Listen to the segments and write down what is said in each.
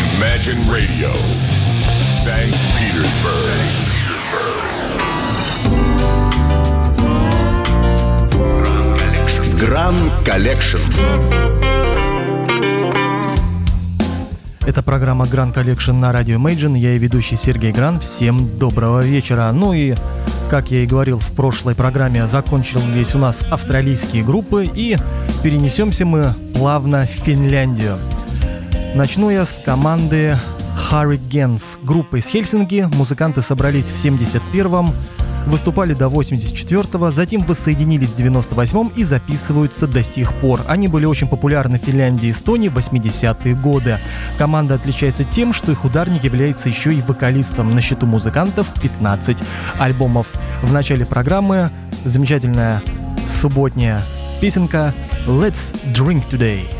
Imagine Radio, St. Petersburg. Gran Collection. Это программа Gran Collection на радио Imagine. Я и ведущий Сергей Гран. Всем доброго вечера. Ну и, как я и говорил в прошлой программе, закончились у нас австралийские группы и перенесемся мы плавно в Финляндию. Начну я с команды Hurricanes. Группа из Хельсинки. Музыканты собрались в 71-м, выступали до 84-го, затем воссоединились в 98-м и записываются до сих пор. Они были очень популярны в Финляндии и Эстонии в 80-е годы. Команда отличается тем, что их ударник является еще и вокалистом. На счету музыкантов 15 альбомов. В начале программы замечательная субботняя песенка «Let's Drink Today».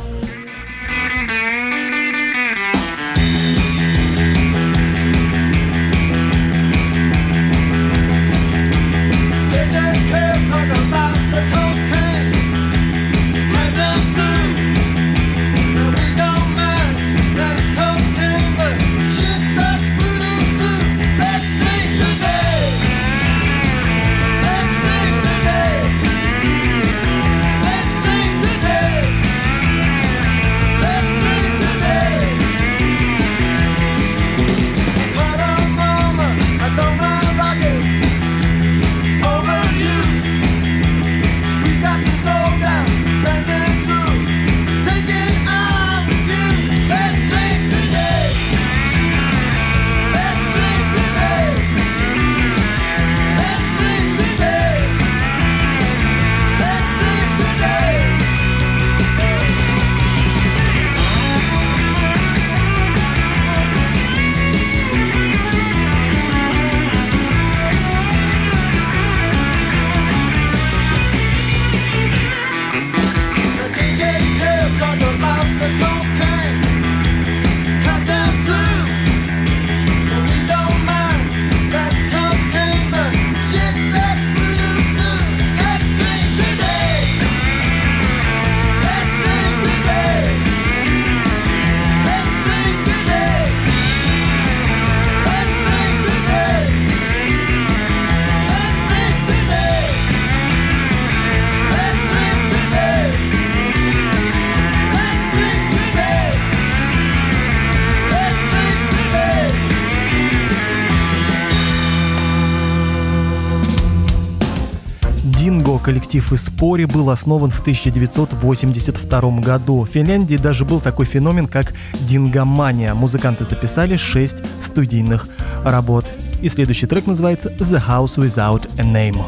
Коллектив из был основан в 1982 году. В Финляндии даже был такой феномен, как дингомания. Музыканты записали 6 студийных работ. И следующий трек называется «The House Without a Name».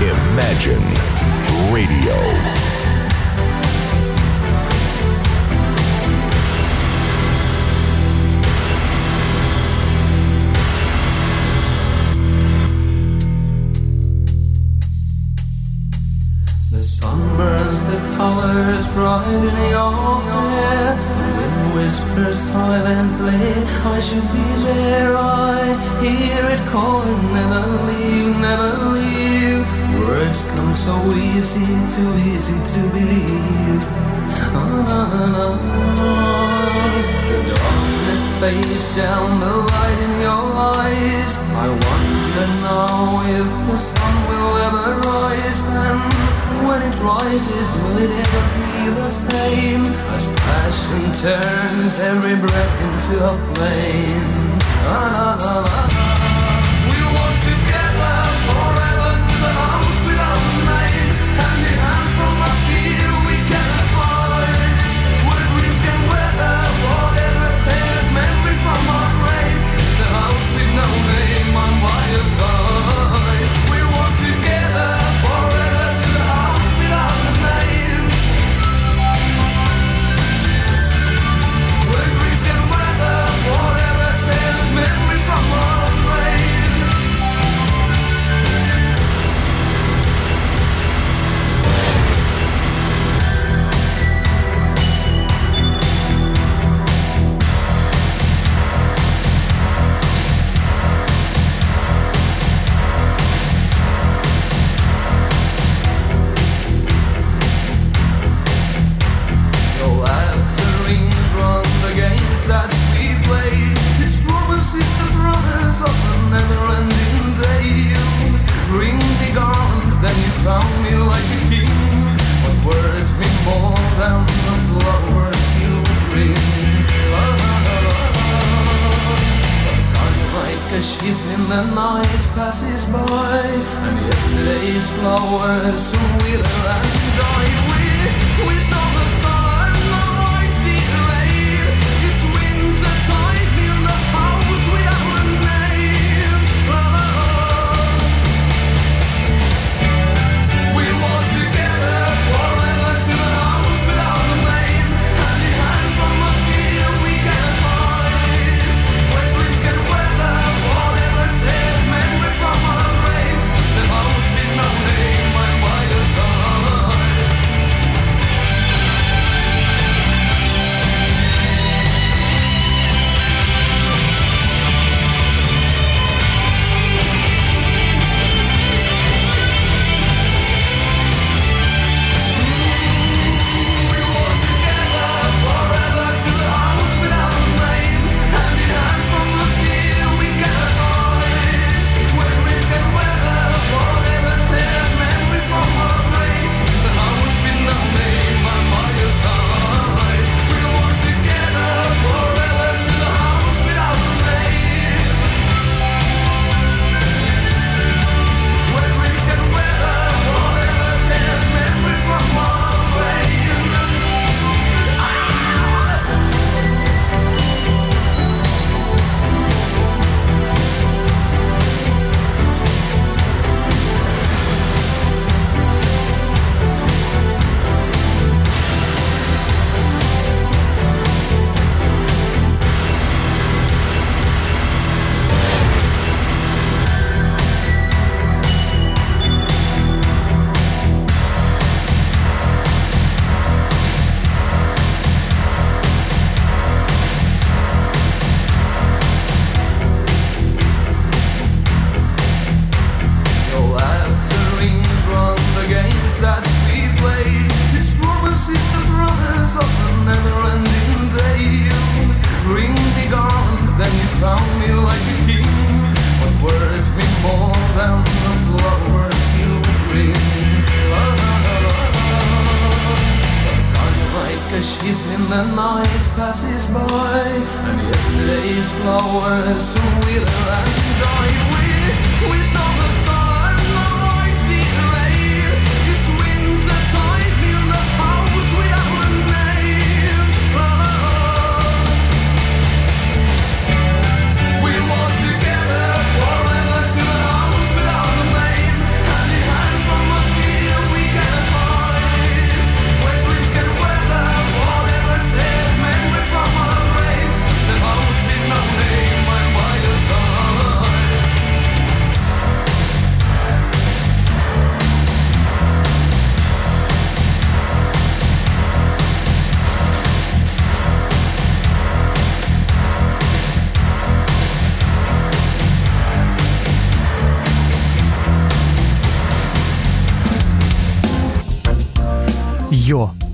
Imagine Radio. There. I hear it calling, never leave, never leave. Words come so easy, too easy to believe. Ah, ah, the darkness fades down, the light in your eyes. I wonder now if the sun will ever rise and when it rises, will it ever be the same? As passion turns every breath into a flame. La, la, la, la.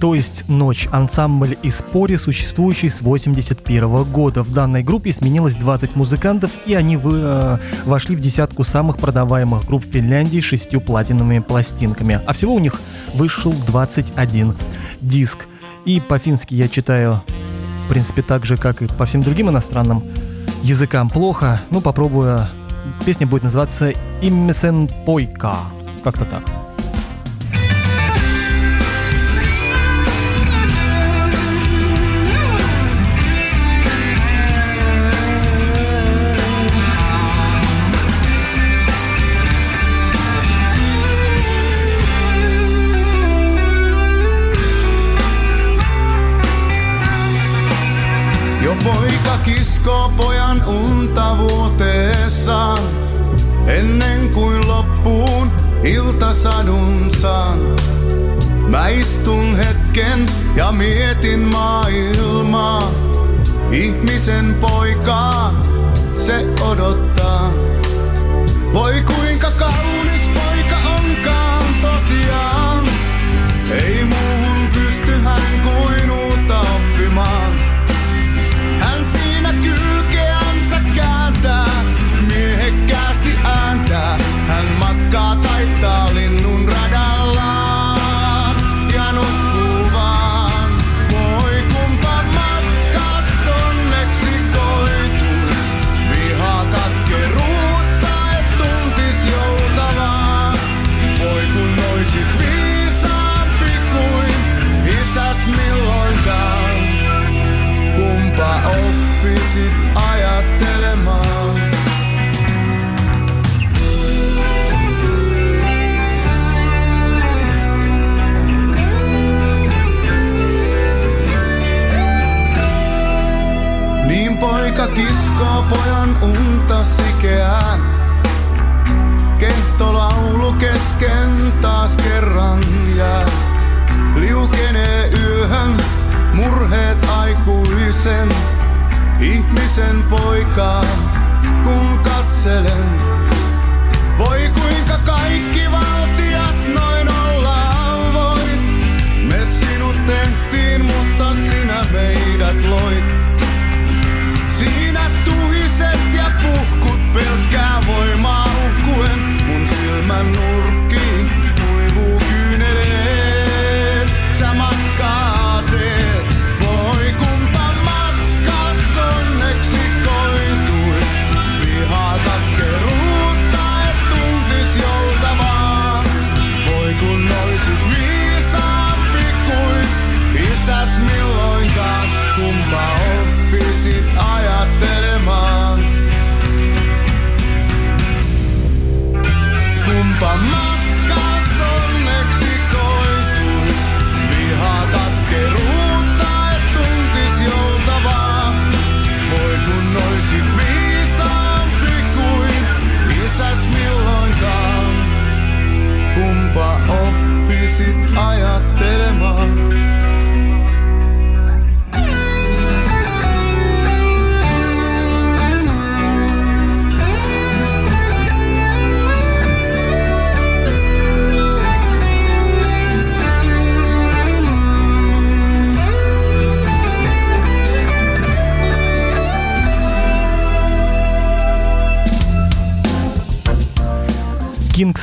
то есть «Ночь» – ансамбль из Пори, существующий с 81 года. В данной группе сменилось 20 музыкантов, и они вы, э, вошли в десятку самых продаваемых групп Финляндии с шестью платиновыми пластинками. А всего у них вышел 21 диск. И по-фински я читаю, в принципе, так же, как и по всем другим иностранным языкам плохо. Ну, попробую. Песня будет называться иммисен Пойка». Как-то так. Ihmisen poikaa, kun katselen. Voi kuinka kaikki valtias noin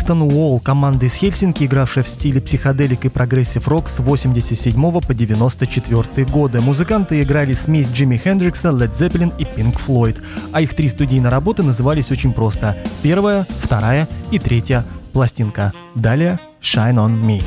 Kingston Wall, команда из Хельсинки, игравшая в стиле психоделик и прогрессив рок с 87 по 94 годы. Музыканты играли смесь Джимми Хендрикса, Led Zeppelin и Pink Floyd, а их три студийные работы назывались очень просто. Первая, вторая и третья пластинка. Далее Shine On Me.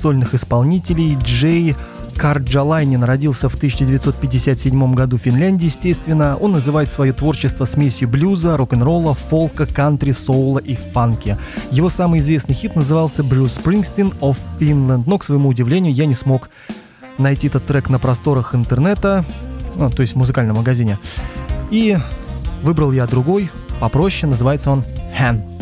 Сольных исполнителей. Джей Карджалайнин родился в 1957 году в Финляндии, естественно. Он называет свое творчество смесью блюза, рок-н-ролла, фолка, кантри, соула и фанки. Его самый известный хит назывался «Брюс Спрингстин of Finland», но, к своему удивлению, я не смог найти этот трек на просторах интернета, ну, то есть в музыкальном магазине. И выбрал я другой, попроще, называется он «Hand».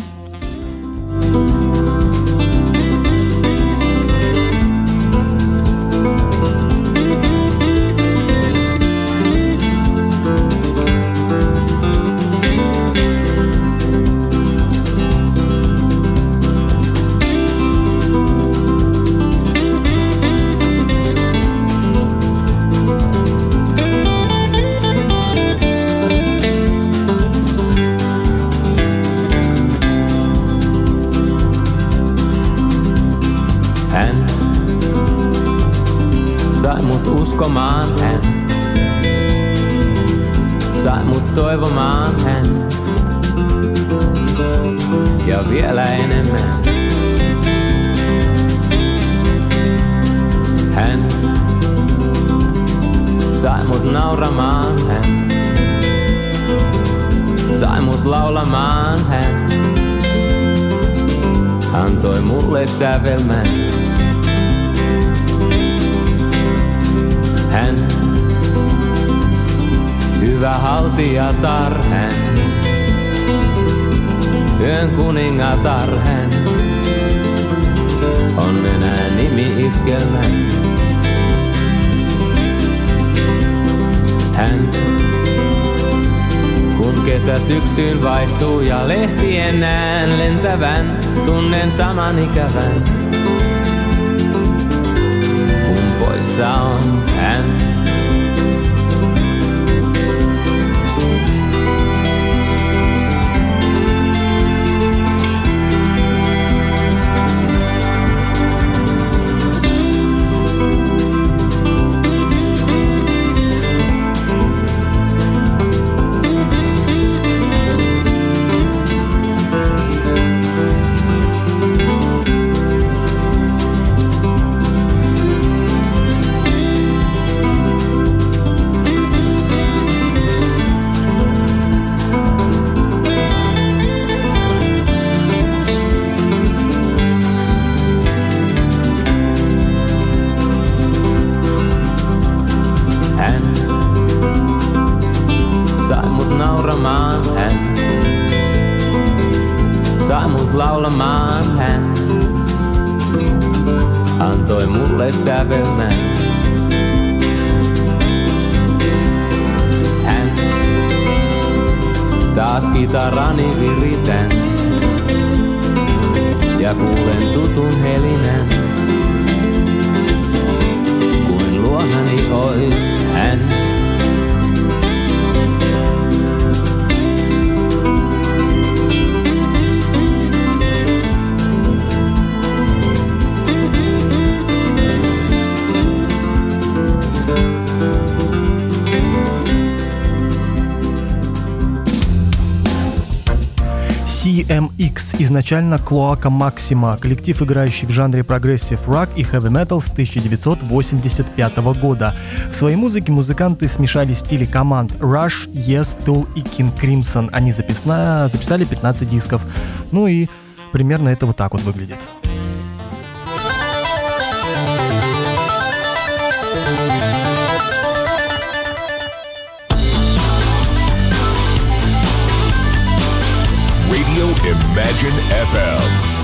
Изначально Cloaca Maxima, коллектив, играющий в жанре прогрессив рок и хэви метал с 1985 года. В своей музыке музыканты смешали стили команд Rush, Yes, Tool и King Crimson. Они записали 15 дисков. Ну и примерно это вот так вот выглядит. Imagine FM.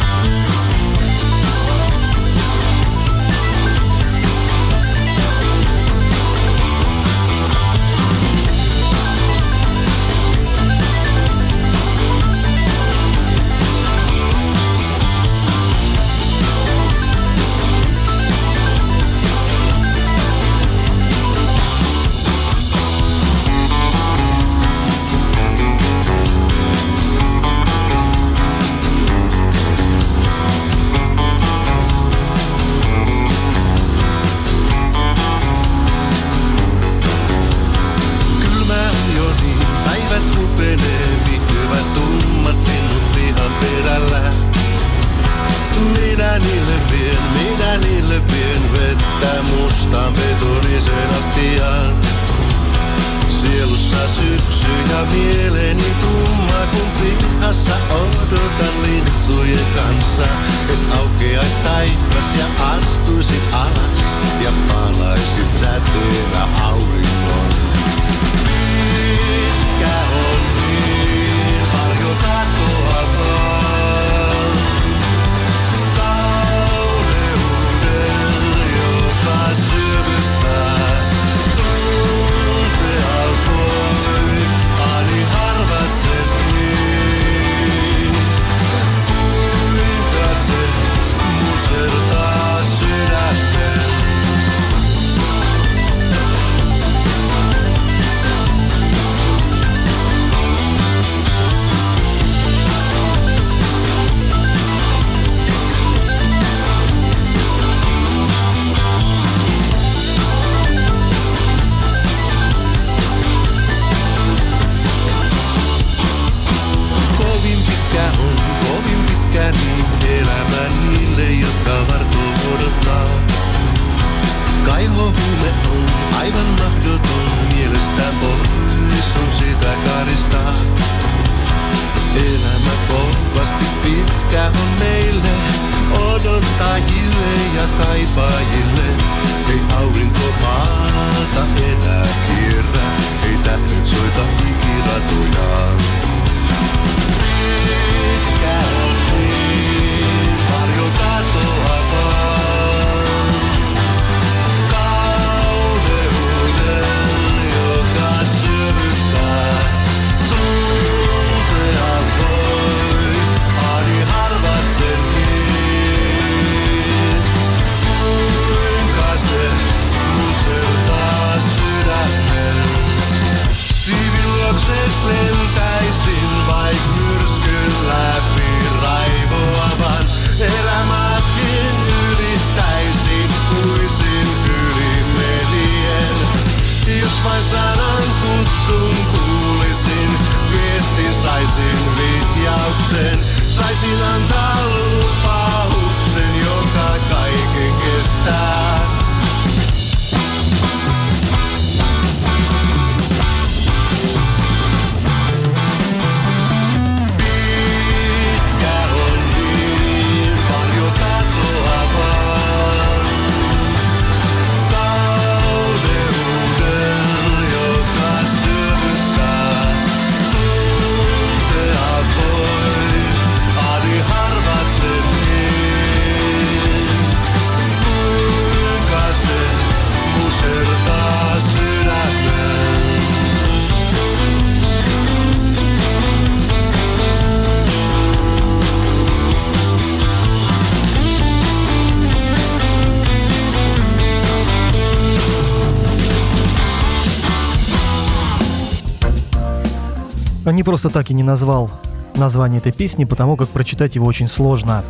Не просто так и не назвал название этой песни, потому как прочитать его очень сложно.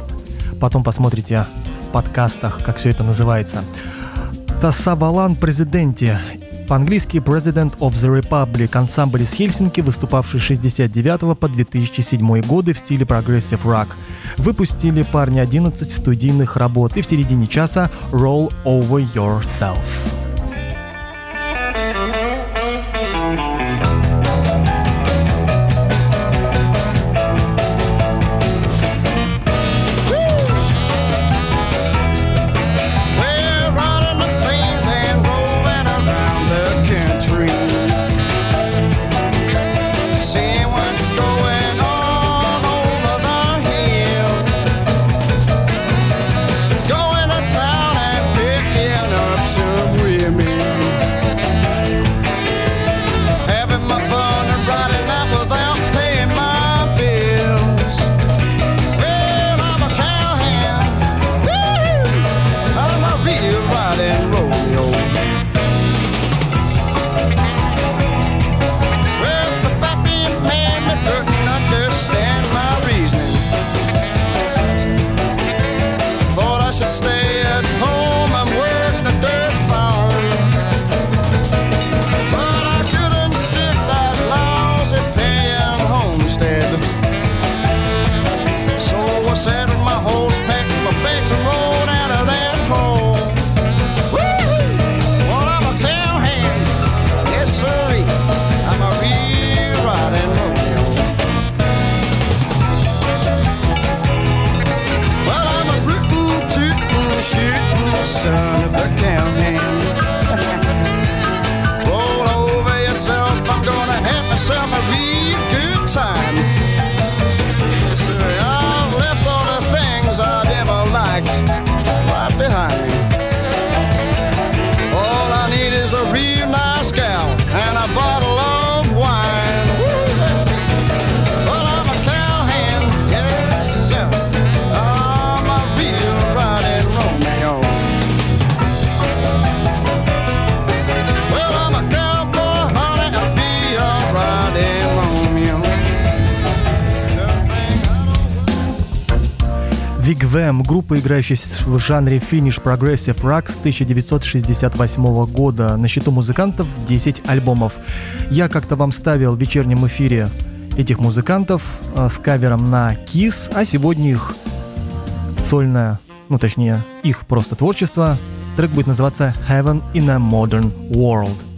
Потом посмотрите в подкастах, как все это называется. Tasavallan Presidentti по-английски President of the Republic, ансамбль из Хельсинки, выступавший с 69 по 2007 годы в стиле прогрессив рок. Выпустили парни 11 студийных работ и в середине часа Roll Over Yourself. Играющая в жанре Finish Progressive Rock с 1968 года. На счету музыкантов 10 альбомов. Я как-то вам ставил в вечернем эфире этих музыкантов э, с кавером на Kiss, а сегодня их сольное, ну точнее, их просто творчество. Трек будет называться Heaven in a Modern World.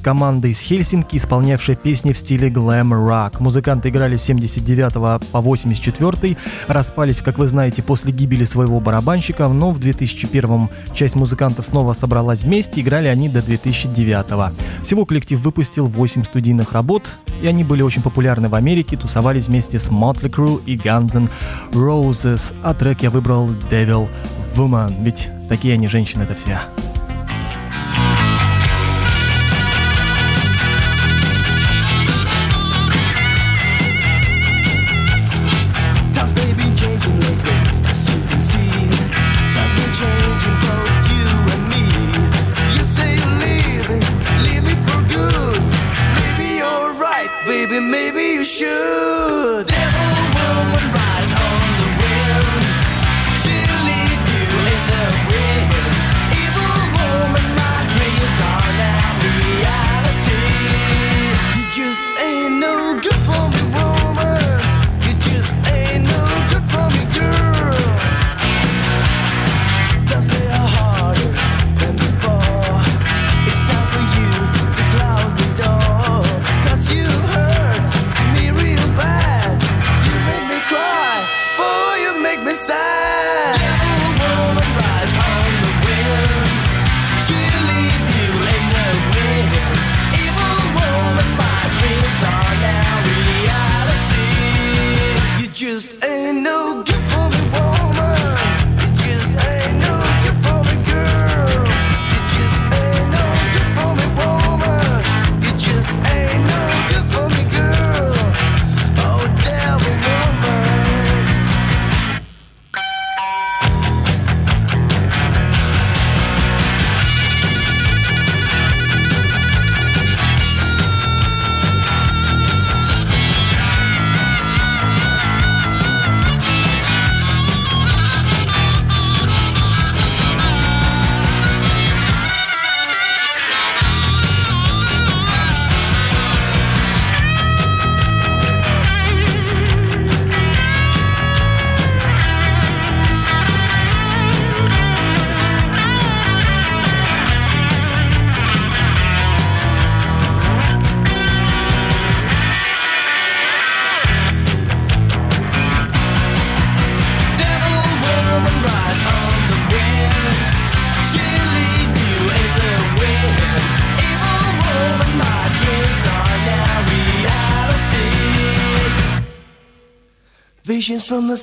С из Хельсинки, исполнявшая песни в стиле глэм рок. Музыканты играли с 79 по 84, распались, как вы знаете, после гибели своего барабанщика, но в 2001 часть музыкантов снова собралась вместе, играли они до 2009. Всего коллектив выпустил 8 студийных работ, и они были очень популярны в Америке, тусовались вместе с Motley Crue и Guns N' Roses, а трек я выбрал Devil Woman, ведь такие они женщины это все.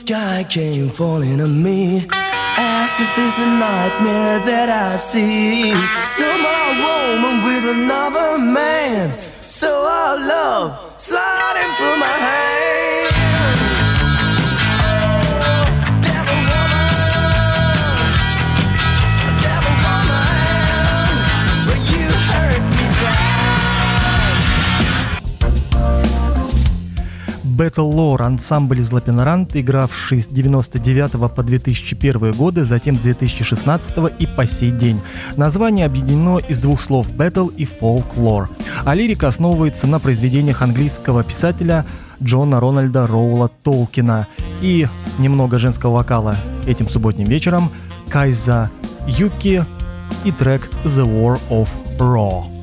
Sky came falling on me. Ask, is this a nightmare that I see? Some woman with another man. So our love sliding through my hands. Battle Lore, ансамбль из Лапинарант, игравший с 99 по 2001 годы, затем с 2016 и по сей день. Название объединено из двух слов Battle и Folklore, а лирика основывается на произведениях английского писателя Джона Рональда Роула Толкина и немного женского вокала этим субботним вечером Кайза Юки и трек The War of Raw.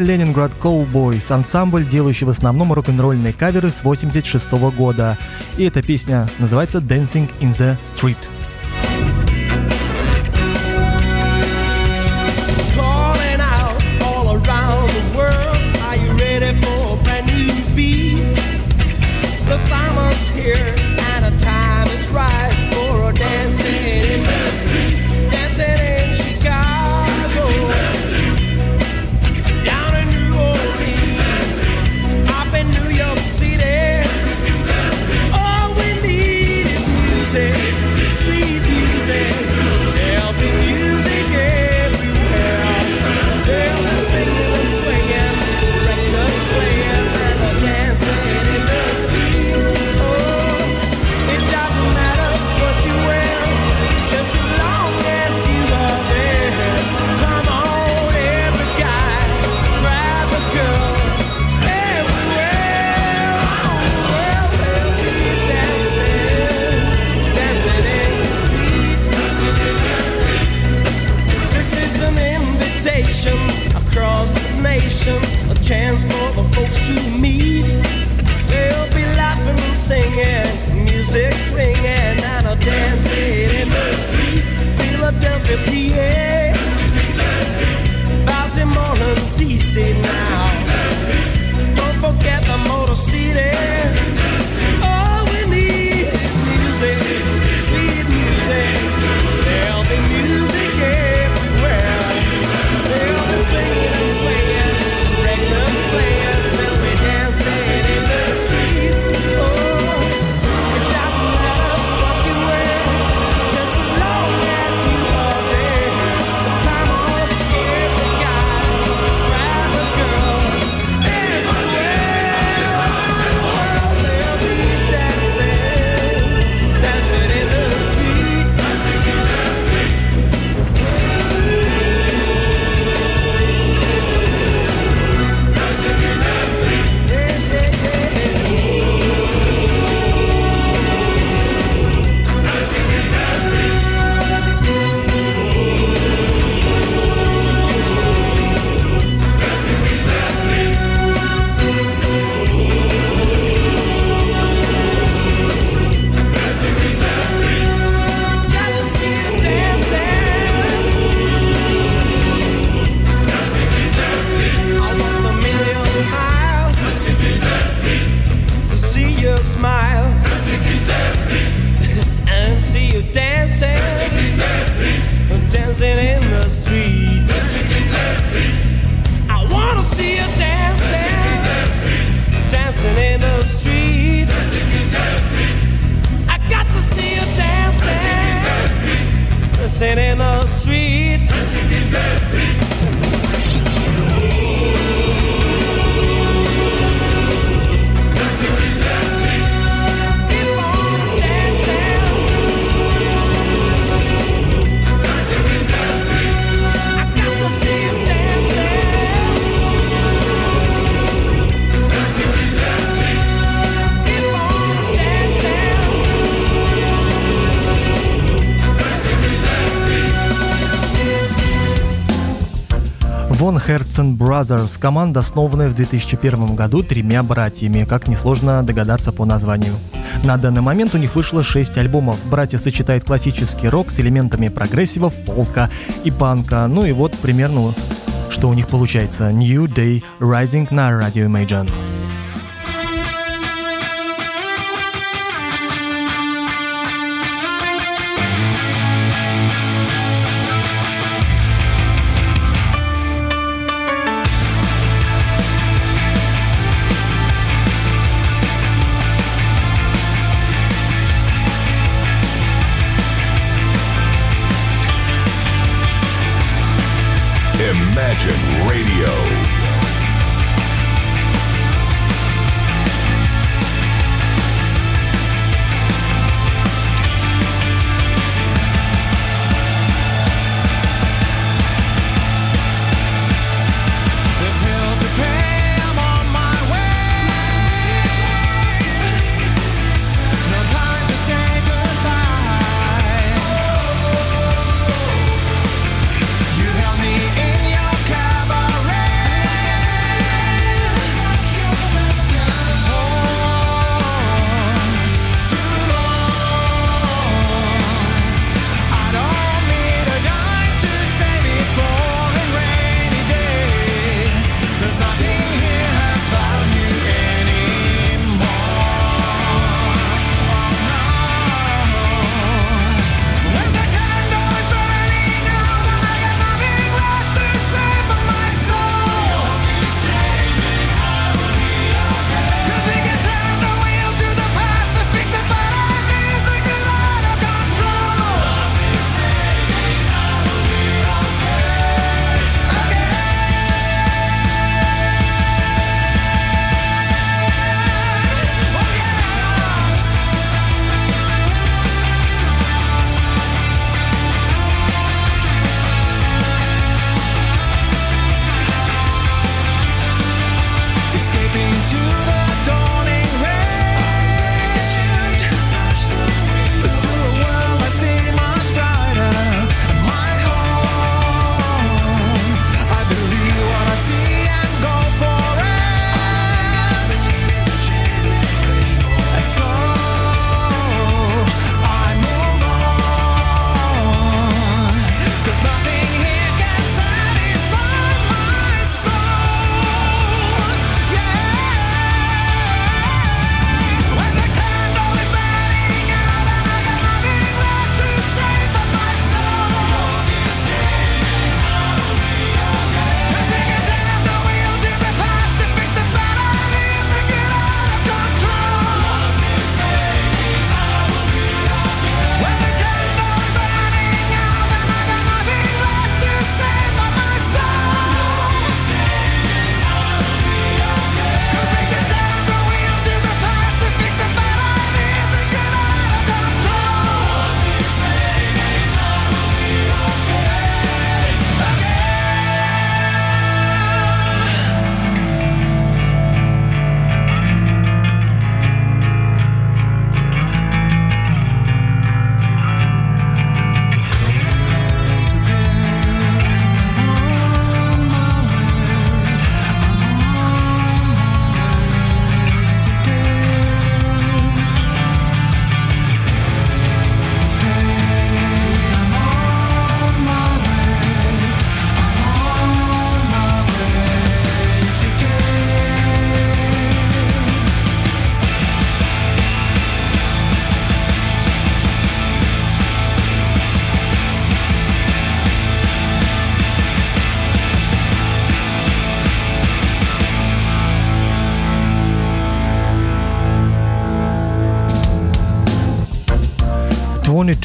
Ленинград Leningrad Cowboys, ансамбль, делающий в основном рок-н-ролльные каверы с 86 года. И эта песня называется Dancing in the Street. smiles and see you dancing, dancing in the street. I wanna see you dancing, dancing in the street. I got to see you dancing, dancing in the street. Von Херцен Brothers – команда, основанная в 2001 году тремя братьями, как несложно догадаться по названию. На данный момент у них вышло шесть альбомов. Братья сочетают классический рок с элементами прогрессива, фолка и панка. Ну и вот примерно что у них получается. New Day Rising на радио Imagine.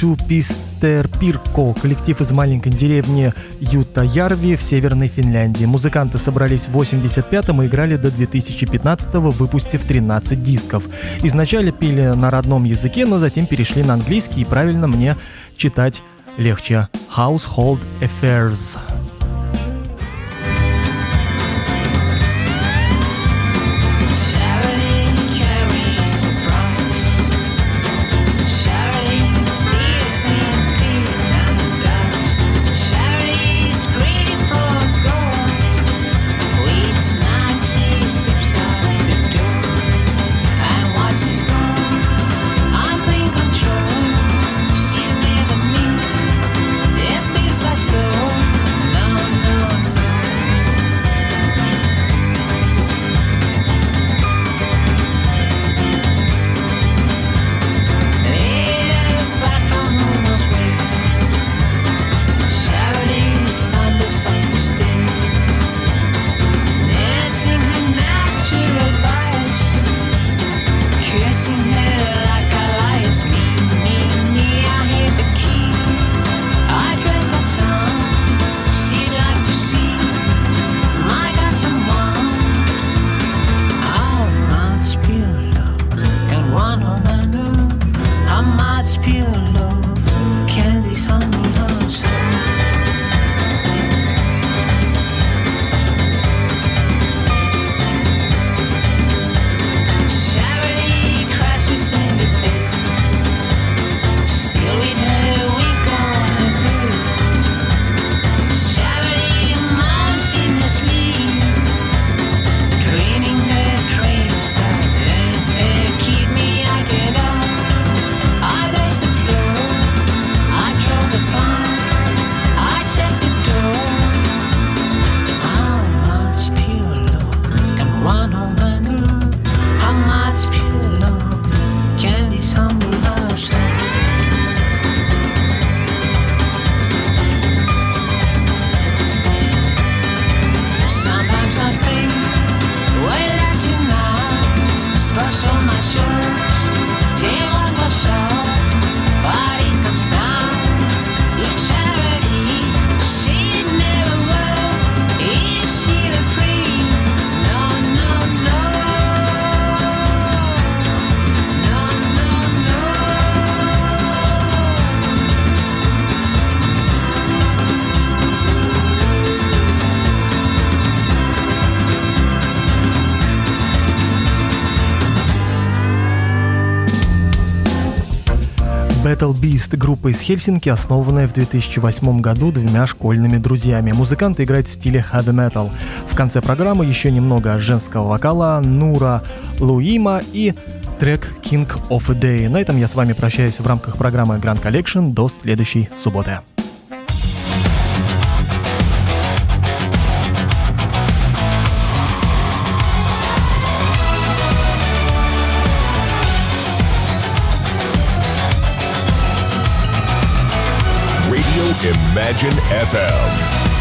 22 Пистер Пирко, коллектив из маленькой деревни Юта-Ярви в Северной Финляндии. Музыканты собрались в 85-м и играли до 2015-го, выпустив 13 дисков. Изначально пели на родном языке, но затем перешли на английский, и правильно мне читать легче. Household Affairs. Группа из Хельсинки, основанная в 2008 году двумя школьными друзьями. Музыканты играют в стиле heavy metal. В конце программы еще немного женского вокала Нура Луима и трек King of a Day. На этом я с вами прощаюсь в рамках программы Grand Collection до следующей субботы. Imagine FM.